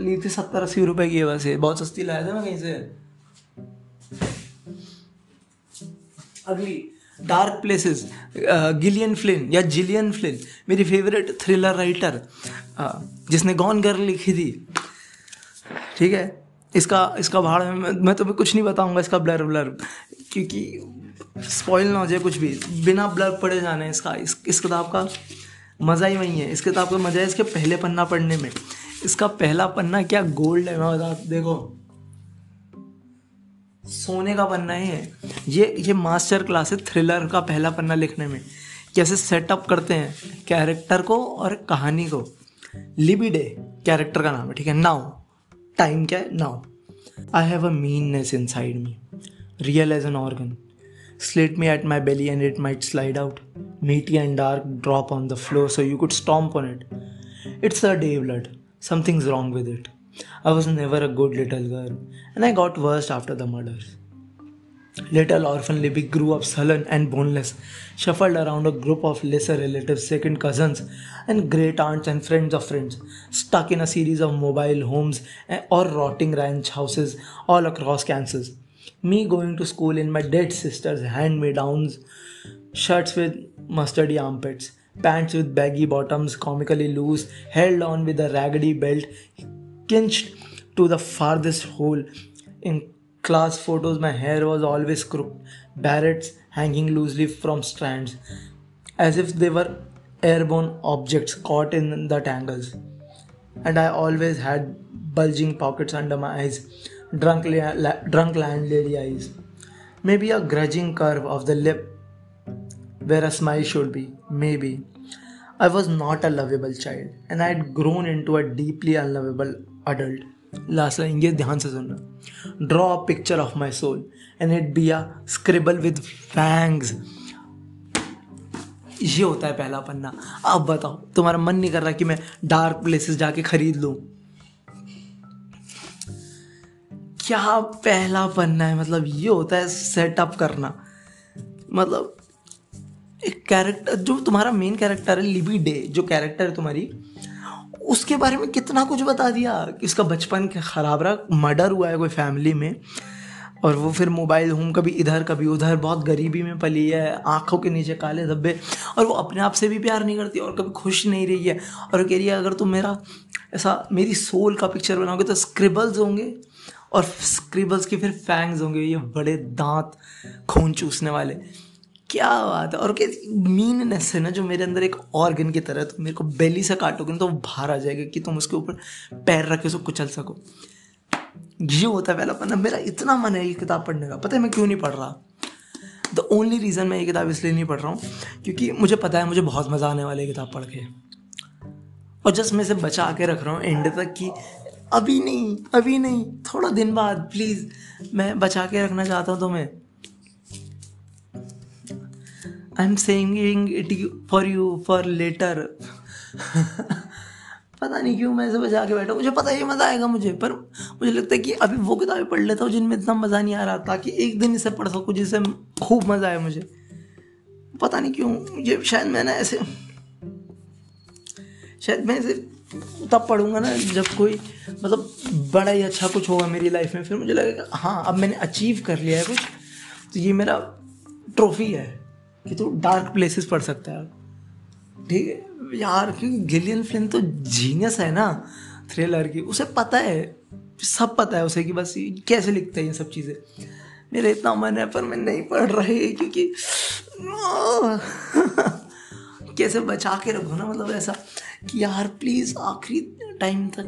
ली थी सत्तर अस्सी रुपए की है वैसे, बहुत सस्ती लाया था ना कहीं से। अगली डार्क प्लेसेस गिलियन फ्लिन या जिलियन फ्लिन मेरी फेवरेट थ्रिलर राइटर जिसने गॉन गर्ल लिखी थी। ठीक है? इसका इसका भाड़ में मैं तुम्हें कुछ नहीं बताऊँगा इसका ब्लर ब्लर क्योंकि स्पॉइल ना हो जाए कुछ भी। बिना ब्लर पड़े जाने इसका, इस इस किताब का मज़ा ही वही है। इस किताब का मज़ा है इसके पहले पन्ना पढ़ने में। इसका पहला पन्ना क्या गोल्ड है? मैं बता देखो। सोने का पन्ना ही है। ये ये मास्टर क्लास है थ्रिलर का पहला पन्ना लिखने में। कैसे सेटअप करते हैं? कैरेक्टर को और कहानी को। लिबिडे कैरेक्टर का नाम है, ठीक है? नाउ टाइम क्या है? Now I have a meanness inside me real as an organ slit me at my belly and it might slide out. Meaty and dark drop on the floor so you could stomp on it. It's a day blood. Something's wrong with it. I was never a good little girl, and I got worse after the murders. Little orphan Libby grew up sullen and boneless, shuffled around a group of lesser relatives, second cousins, and great aunts and friends of friends, stuck in a series of mobile homes or rotting ranch houses all across Kansas. Me going to school in my dead sister's hand me downs, shirts with mustardy armpits, pants with baggy bottoms comically loose, held on with a raggedy belt, cinched to the farthest hole. In class photos, my hair was always crooked, barrettes hanging loosely from strands, as if they were airborne objects caught in the tangles. And I always had bulging pockets under my eyes, drunk, la- drunk landlady eyes. Maybe a grudging curve of the lip where a smile should be, maybe. I was not a lovable child and I had grown into a deeply unlovable adult. Last line ये ध्यान से सुनना। Draw a picture of my soul and it be a scribble with fangs ये होता है पहला पन्ना। अब बताओ तुम्हारा मन नहीं कर रहा कि मैं डार्क प्लेसेस जाके खरीद लूँ? क्या पहला पन्ना है? मतलब ये होता है सेटअप करना। मतलब एक कैरेक्टर जो तुम्हारा मेन कैरेक्टर है लिबी डे जो कैरेक्टर है तुम्हारी, उसके बारे में कितना कुछ बता दिया कि उसका बचपन खराब रहा मर्डर हुआ है कोई फैमिली में, और वो फिर मोबाइल होम कभी इधर, कभी उधर, बहुत गरीबी में पली है, आँखों के नीचे काले धब्बे, और वो अपने आप से भी प्यार नहीं करती और कभी खुश नहीं रही है, और कह रही है, अगर तुम मेरा, ऐसा मेरी सोल का पिक्चर बनाओगे तो स्क्रिबल्स होंगे, और स्क्रिबल्स के फिर फैंग्स होंगे, ये बड़े दांत खून चूसने वाले। क्या बात है? और मीननेस है ना जो मेरे अंदर एक ऑर्गन की तरह तो मेरे को बेली से काटोगे ना तो बाहर आ जाएगा कि तुम उसके ऊपर पैर रख के उसको कुचल सको। ये होता है पहला पन्ना। मेरा इतना मन है ये किताब पढ़ने का। पता है मैं क्यों नहीं पढ़ रहा? द ओनली रीज़न मैं ये किताब इसलिए नहीं पढ़ रहा हूँ, क्योंकि मुझे पता है मुझे बहुत मज़ा आने वाला किताब पढ़ के। और जस्ट मैं इसे बचा के रख रहा हूँ एंड तक कि अभी नहीं अभी नहीं, थोड़ा दिन बाद प्लीज़ मैं बचा के रखना चाहता हूँ तुम्हें। I am saying it for you for later पता नहीं क्यों, मैं इसे बजा के बैठा मुझे पता ही मज़ा आएगा मुझे, पर मुझे लगता है कि अभी वो किताबें पढ़ लेता हूँ जिनमें इतना मज़ा नहीं आ रहा, ताकि एक दिन इसे पढ़ सकूँ जिससे खूब मज़ा आए मुझे। पता नहीं क्यों, ये शायद मैंने ऐसे, शायद मैं इसे तब पढ़ूँगा ना जब कोई मतलब बड़ा ही अच्छा कुछ होगा मेरी लाइफ में, फिर मुझे लगेगा हाँ अब मैंने अचीव कर लिया है कुछ तो ये मेरा ट्रॉफी है। कि तू डार्क प्लेसेस पढ़ सकता है। ठीक है? यार, क्योंकि गिलियन फ्लिन तो जीनियस है ना थ्रिलर की। उसे पता है, सब पता है उसे कि बस कैसे लिखते हैं ये सब चीज़ें। मेरा इतना मन है, पर मैं नहीं पढ़ रही, क्योंकि (laughs) कैसे बचा के रखो ना मतलब ऐसा कि यार प्लीज़ आखिरी टाइम तक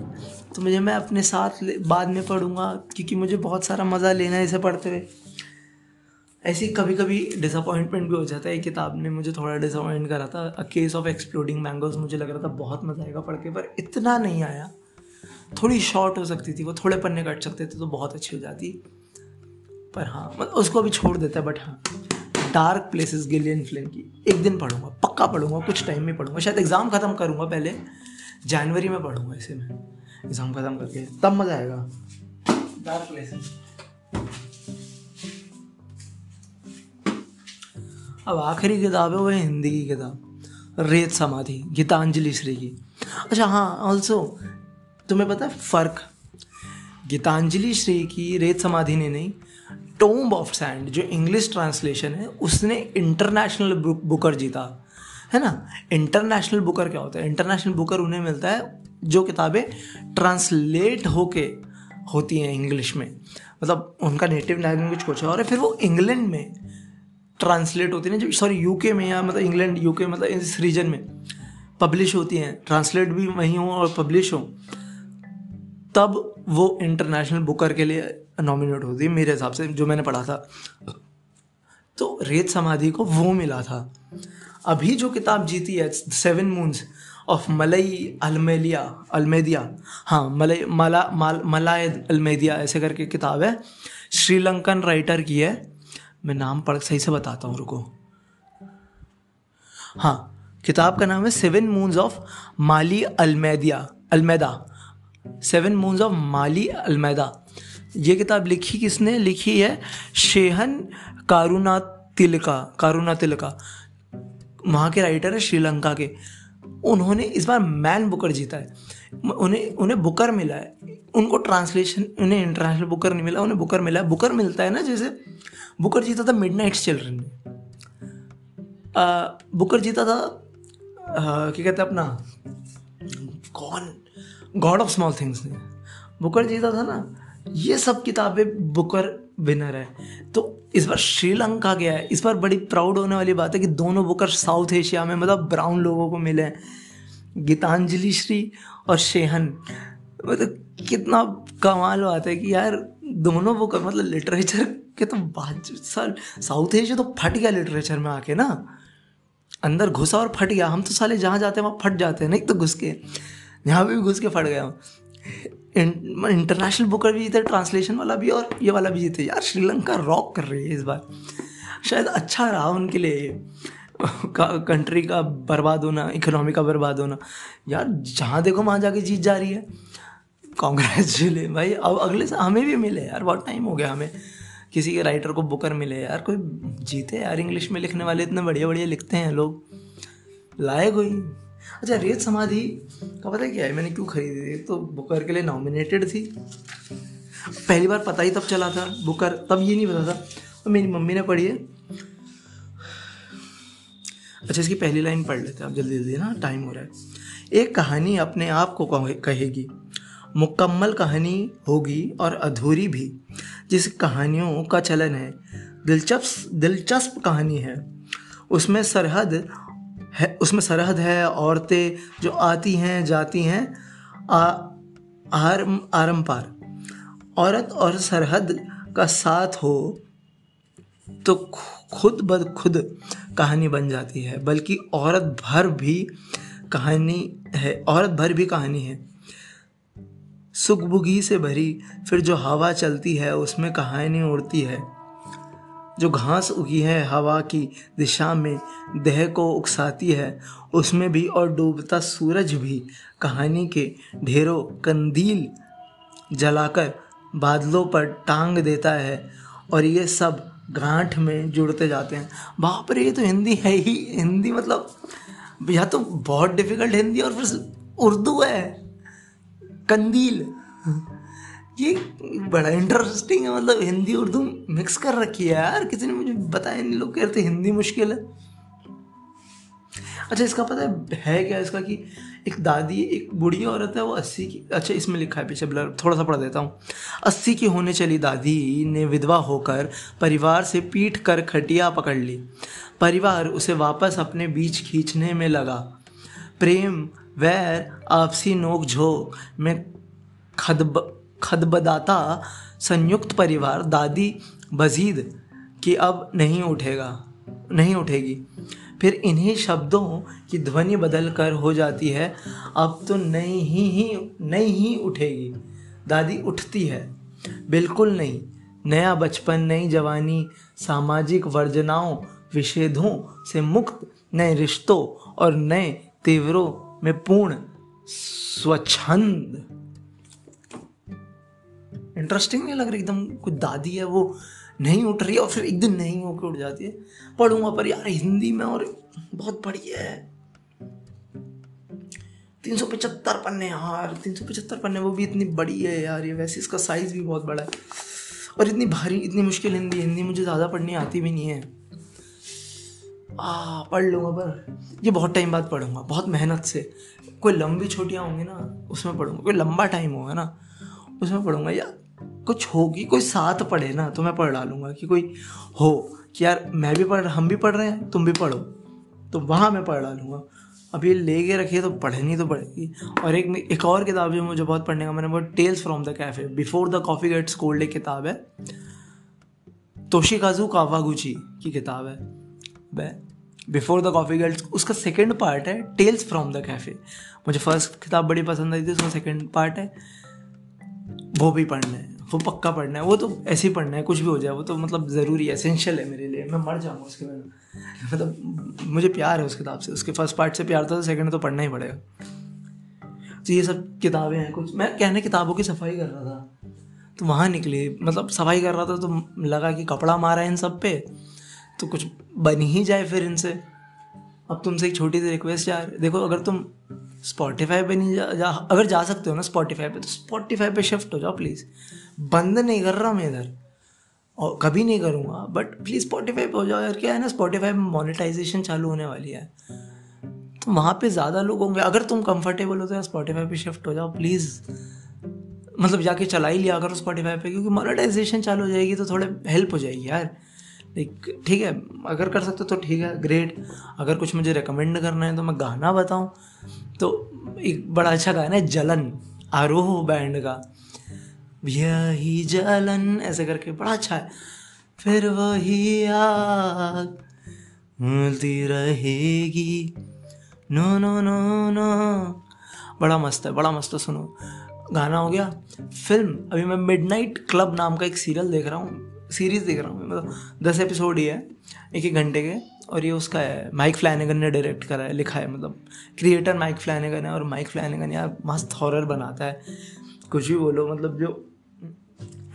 तो मुझे, मैं अपने साथ बाद में पढ़ूँगा, क्योंकि मुझे बहुत सारा मज़ा लेना है इसे पढ़ते हुए। ऐसे कभी कभी डिसअपॉइंटमेंट भी हो जाता है। किताब ने मुझे थोड़ा डिसअपॉइंट करा था। A case of exploding mangoes मुझे लग रहा था बहुत मज़ा आएगा पढ़ के, पर इतना नहीं आया। थोड़ी शॉर्ट हो सकती थी, वो थोड़े पन्ने कट सकते थे तो बहुत अच्छी हो जाती। पर हाँ मतलब उसको अभी छोड़ देता है बट हाँ। डार्क प्लेसेस गिलियन फ्लिन की। एक दिन पढ़ूँगा, पक्का पढ़ूँगा, कुछ टाइम में पढ़ूँगा। शायद एग्ज़ाम ख़त्म करूँगा पहले जनवरी में पढ़ूँगा इसे मैं। एग्ज़ाम ख़त्म करके, तब मज़ा आएगा। डार्क प्लेसेस अब आखिरी किताब है, वो है हिंदी की किताब, रेत समाधि, गीतांजलि श्री की। अच्छा हाँ ऑल्सो तुम्हें पता है फ़र्क? गीतांजलि श्री की रेत समाधि ने नहीं टोम्ब ऑफ़ सैंड जो इंग्लिश ट्रांसलेशन है, उसने इंटरनेशनल बुकर जीता। है ना? इंटरनेशनल बुकर क्या होता है? इंटरनेशनल बुकर उन्हें मिलता है, जो किताबें ट्रांसलेट होके होती हैं इंग्लिश में। मतलब उनका नेटिव लैंग्वेज कुछ है और फिर वो इंग्लैंड में ट्रांसलेट होती है ना सॉरी यूके में या मतलब इंग्लैंड यूके मतलब इस रीजन में पब्लिश होती हैं। ट्रांसलेट भी वहीं हो और पब्लिश हो, तब वो इंटरनेशनल बुकर के लिए नॉमिनेट होती है, मेरे हिसाब से, जो मैंने पढ़ा था। तो रेत समाधि को वो मिला था। अभी जो किताब जीती है सेवन मून्स ऑफ़ मलई अलमेलिया अलमेदिया हाँ मलई मला माल मलाय अलमेदिया ऐसे करके किताब है। श्रीलंकन राइटर की है। मैं नाम पढ़, सही से बताता हूँ, रुको। हाँ किताब का नाम है Seven Moons of Maali Almeida Almeida Seven Moons of Maali Almeida ये किताब लिखी किसने? लिखी है शेहन कारुना तिलका कारुना तिलका वहाँ के राइटर है श्रीलंका के। उन्होंने इस बार मैन बुकर जीता है। उन्हें उन्हें बुकर मिला है। उनको ट्रांसलेशन उन्हें इंटरनेशनल बुकर नहीं मिला, उन्हें बुकर मिला बुकर मिलता है ना, जैसे बुकर जीता था मिड नाइट्स चिल्ड्रन में बुकर जीता था क्या कहते हैं अपना? कौन? गॉड ऑफ़ स्मॉल थिंग्स ने। बुकर जीता था ना ये सब किताबें बुकर विनर है। तो इस बार श्रीलंका गया है। इस बार बड़ी प्राउड होने वाली बात है कि दोनों बुकर साउथ एशिया में मतलब ब्राउन लोगों को मिले हैं। गीतांजलि श्री और शेहन मतलब कितना कमाल बात है कि यार, दोनों बुकर मतलब लिटरेचर के तो बात सर साउथ एशिया तो फट गया लिटरेचर में आके ना। अंदर घुसा और फट गया। हम तो साले जहाँ जाते हैं, वहाँ फट जाते हैं। नहीं तो घुस के। यहाँ भी घुस के फट गया इंटरनेशनल बुकर भी जीते ट्रांसलेशन वाला भी और ये वाला भी जीते। यार, श्रीलंका रॉक कर रही है इस बार। शायद अच्छा रहा उनके लिए। कंट्री का बर्बाद होना इकोनॉमी का बर्बाद होना। यार, जहाँ देखो, वहाँ जाके जीत जा रही है। कॉन्ग्रेचुले भाई, अब अगले से, हमें भी मिले यार, बहुत टाइम हो गया हमें। किसी के राइटर को बुकर मिले यार, कोई जीते यार इंग्लिश में लिखने वाले इतने बढ़िया बढ़िया लिखते हैं लोग। लाए कोई? अच्छा रेत समाधि का पता है क्या है? मैंने क्यों खरीदी थी? तो बुकर के लिए नॉमिनेटेड थी। पहली बार पता ही तब चला था, बुकर तब ये नहीं पता था। और मेरी मम्मी ने पढ़ी है। अच्छा इसकी पहली लाइन पढ़ लेते हैं, आप जल्दी जल्दी ना? टाइम हो रहा है। एक कहानी अपने आप को कहेगी। मुकम्मल कहानी होगी और अधूरी भी। जिस कहानियों का चलन है, दिलचस्प दिलचस्प कहानी है। उसमें सरहद है, उसमें सरहद है, औरतें जो आती हैं, जाती हैं आरम आरम पार। औरत और सरहद का साथ हो तो खुद ब खुद कहानी बन जाती है, बल्कि औरत भर भी कहानी है, औरत भर भी कहानी है। सुखबुगी से भरी, फिर जो हवा चलती है, उसमें कहानी उड़ती है। जो घास उगी है, हवा की दिशा में देह को उकसाती है, उसमें भी और डूबता सूरज भी कहानी के ढेरों कंदील जलाकर बादलों पर टांग देता है और ये सब गांठ में जुड़ते जाते हैं। बाप रे, ये तो हिंदी है ही। हिंदी मतलब या तो बहुत डिफ़िकल्ट हिंदी और फिर उर्दू है। कंदील। ये बड़ा इंटरेस्टिंग है मतलब हिंदी उर्दू मिक्स कर रखी है यार। किसी ने मुझे बताया नहीं, लोग कहते हिंदी मुश्किल है। अच्छा इसका पता है है क्या इसका कि एक दादी, एक बूढ़ी औरत है, वो अस्सी की अच्छा इसमें लिखा है पीछे, ब्लर थोड़ा सा पढ़ देता हूँ। अस्सी की होने चली दादी ने विधवा होकर परिवार से पीट कर खटिया पकड़ ली। परिवार उसे वापस अपने बीच खींचने में लगा। प्रेम, वैर, आपसी नोक झोंक में खदब खदबदाता, संयुक्त परिवार, दादी बजीद कि अब नहीं उठेगा, नहीं उठेगी। फिर इन्हीं शब्दों की ध्वनि बदल कर हो जाती है, अब तो नहीं ही ही, नहीं ही उठेगी। दादी उठती है, बिल्कुल नहीं। नया बचपन, नई जवानी, सामाजिक वर्जनाओं, विषेधों से मुक्त, नए रिश्तों और नए तीव्रों में पूर्ण, स्वच्छंद। इंटरेस्टिंग नहीं लग रही, एकदम कुछ दादी है, वो नहीं उठ रही और फिर एक दिन नहीं होकर उठ जाती है। पढ़ूँगा पर यार, हिंदी में और बहुत बढ़िया है। तीन सौ पचहत्तर पन्ने, यार, तीन सौ पचहत्तर पन्ने, वो भी इतनी बड़ी है यार, ये वैसे इसका साइज़ भी बहुत बड़ा है। और इतनी भारी, इतनी मुश्किल हिंदी हिंदी मुझे ज़्यादा पढ़नी आती भी नहीं है। आ पढ़ लूँगा पर, ये बहुत टाइम बाद पढ़ूँगा, बहुत मेहनत से। कोई लंबी छोटियाँ होंगी ना, उसमें पढ़ूँगा, कोई लंबा टाइम होगा ना, उसमें पढ़ूँगा। या कुछ होगी, कोई साथ पढ़े ना तो मैं पढ़ डालूँगा कि कोई हो कि यार मैं भी पढ़, हम भी पढ़ रहे हैं, तुम भी पढ़ो। तो वहाँ मैं पढ़ डालूँगा। अब ये ले के रखिए तो पढ़नी तो पड़ेगी और एक एक और किताब जो मुझे बहुत पढ़ने का, मैंने बहुत Tales from the Cafe Before the Coffee Gets Cold एक किताब है। तोशिकाजू कावागुची की किताब है। वह बिफोर द कॉफ़ी गेट्स उसका सेकेंड पार्ट है टेल्स फ्रॉम द कैफ़े मुझे फ़र्स्ट किताब बड़ी पसंद आई थी, उसका सेकेंड पार्ट है। वो भी पढ़ना है। वो पक्का पढ़ना है, वो तो ऐसे ही पढ़ना है, कुछ भी हो जाए, वो तो मतलब ज़रूरी है एसेंशियल है मेरे लिए। मैं मर जाऊँगा उसके बाद मतलब मुझे प्यार है उस किताब से, उसके फ़र्स्ट पार्ट से प्यार था तो सेकेंड तो पढ़ना ही पड़ेगा। तो ये सब किताबें हैं कुछ। मैं कहने किताबों की सफ़ाई कर रहा था। तो वहाँ निकली मतलब सफ़ाई कर रहा था तो लगा कि कपड़ा मारा है इन सब पे तो कुछ बन ही जाए फिर इनसे। अब तुमसे एक छोटी सी रिक्वेस्ट यार। देखो अगर तुम स्पॉटिफाई पे नहीं जा, जा अगर जा सकते हो ना स्पॉटिफाई पे तो स्पॉटिफाई पे शिफ्ट हो जाओ प्लीज़ बंद नहीं कर रहा मैं इधर। और कभी नहीं करूँगा बट प्लीज़ स्पॉटिफाई पे हो जाओ यार। क्या है ना स्पॉटिफाई में मोनेटाइजेशन चालू होने वाली है। तो वहाँ पे ज़्यादा लोग होंगे। अगर तुम कंफर्टेबल हो तो यार स्पॉटिफाई पे शिफ्ट हो जाओ प्लीज़ मतलब जाके चला ही लिया करो स्पॉटिफाई पे क्योंकि मोनेटाइजेशन चालू हो जाएगी तो थोड़े हेल्प हो जाएगी यार। ठीक है, अगर कर सकते तो ठीक है ग्रेट अगर कुछ मुझे रिकमेंड करना है तो मैं गाना बताऊँ। तो एक बड़ा अच्छा गाना है, जलन, आरोह बैंड का। यही जलन, ऐसे करके बड़ा अच्छा है। फिर वही आग मिलती रहेगी। नो नो नो नो बड़ा मस्त है, बड़ा मस्त है सुनो। गाना हो गया फ़िल्म अभी मैं मिडनाइट क्लब नाम का एक सीरियल देख रहा हूँ। सीरीज़ देख रहा हूँ मतलब दस एपिसोड ही है एक एक घंटे के और ये उसका है माइक फ्लैनेगन ने डायरेक्ट करा है लिखा है मतलब क्रिएटर माइक फ्लैनेगन है और माइक फ्लैनेगन यार मस्त हॉरर बनाता है कुछ भी बोलो मतलब जो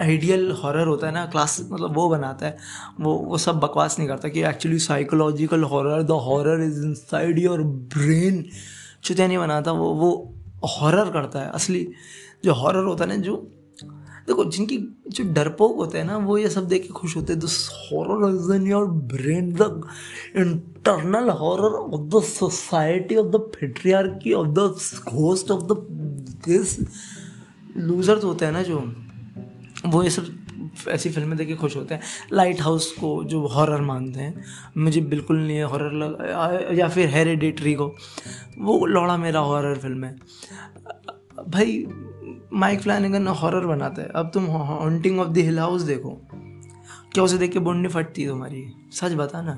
आइडियल हॉरर होता है ना क्लास मतलब वो बनाता है वो वो सब बकवास नहीं करता कि actually psychological horror the horror is inside your brain चुतिया नहीं बनाता वो वो हॉरर करता है असली जो हॉरर होता है ना जो देखो, जिनकी जो डरपोक होते हैं ना, वो ये सब देख के खुश होते हैं। Your brain the internal horror of the society of the patriarchy of the ghost of the this loser तो होते हैं ना जो, वो ये सब ऐसी फ़िल्में देख के खुश होते हैं। लाइट हाउस को जो हॉरर मानते हैं, मुझे बिल्कुल नहीं है हॉरर लग, या फिर हेरिडेटरी को, वो लौड़ा मेरा हॉरर फ़िल्म है। भाई माइक फ्लैनिगन हॉरर बनाता है। अब तुम Haunting of the Hill House देखो। क्या उसे देख के बुंडी फटती है तुम्हारी? सच बता ना।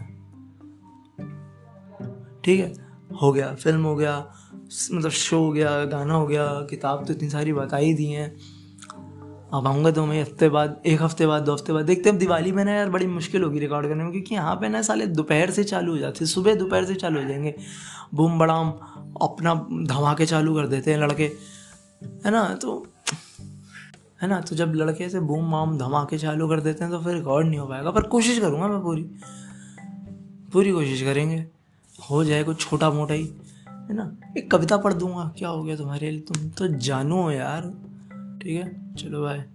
ठीक है? हो गया फ़िल्म हो गया मतलब शो हो गया, गाना हो गया, किताब तो इतनी सारी बता ही दी हैं। अब आऊँगा तो मैं हफ़्ते बाद, एक हफ़्ते बाद, दो हफ़्ते बाद। देखते हैं दिवाली में ना यार बड़ी मुश्किल होगी रिकॉर्ड करने में, क्योंकि यहाँ पे ना साले दोपहर से चालू हो जाते हैं। सुबह दोपहर से चालू हो जाएँगे। बूम बड़ाम, अपना धमाके चालू कर देते हैं लड़के। है ना? तो है ना? तो जब लड़के से बूम माम धमाके चालू कर देते हैं तो फिर रिकॉर्ड नहीं हो पाएगा। पर कोशिश करूँगा मैं पूरी। पूरी कोशिश करेंगे। हो जाए कुछ छोटा मोटा ही, है ना? एक कविता पढ़ दूँगा। क्या हो गया तुम्हारे लिए? तुम तो जानो यार। ठीक है? चलो बाय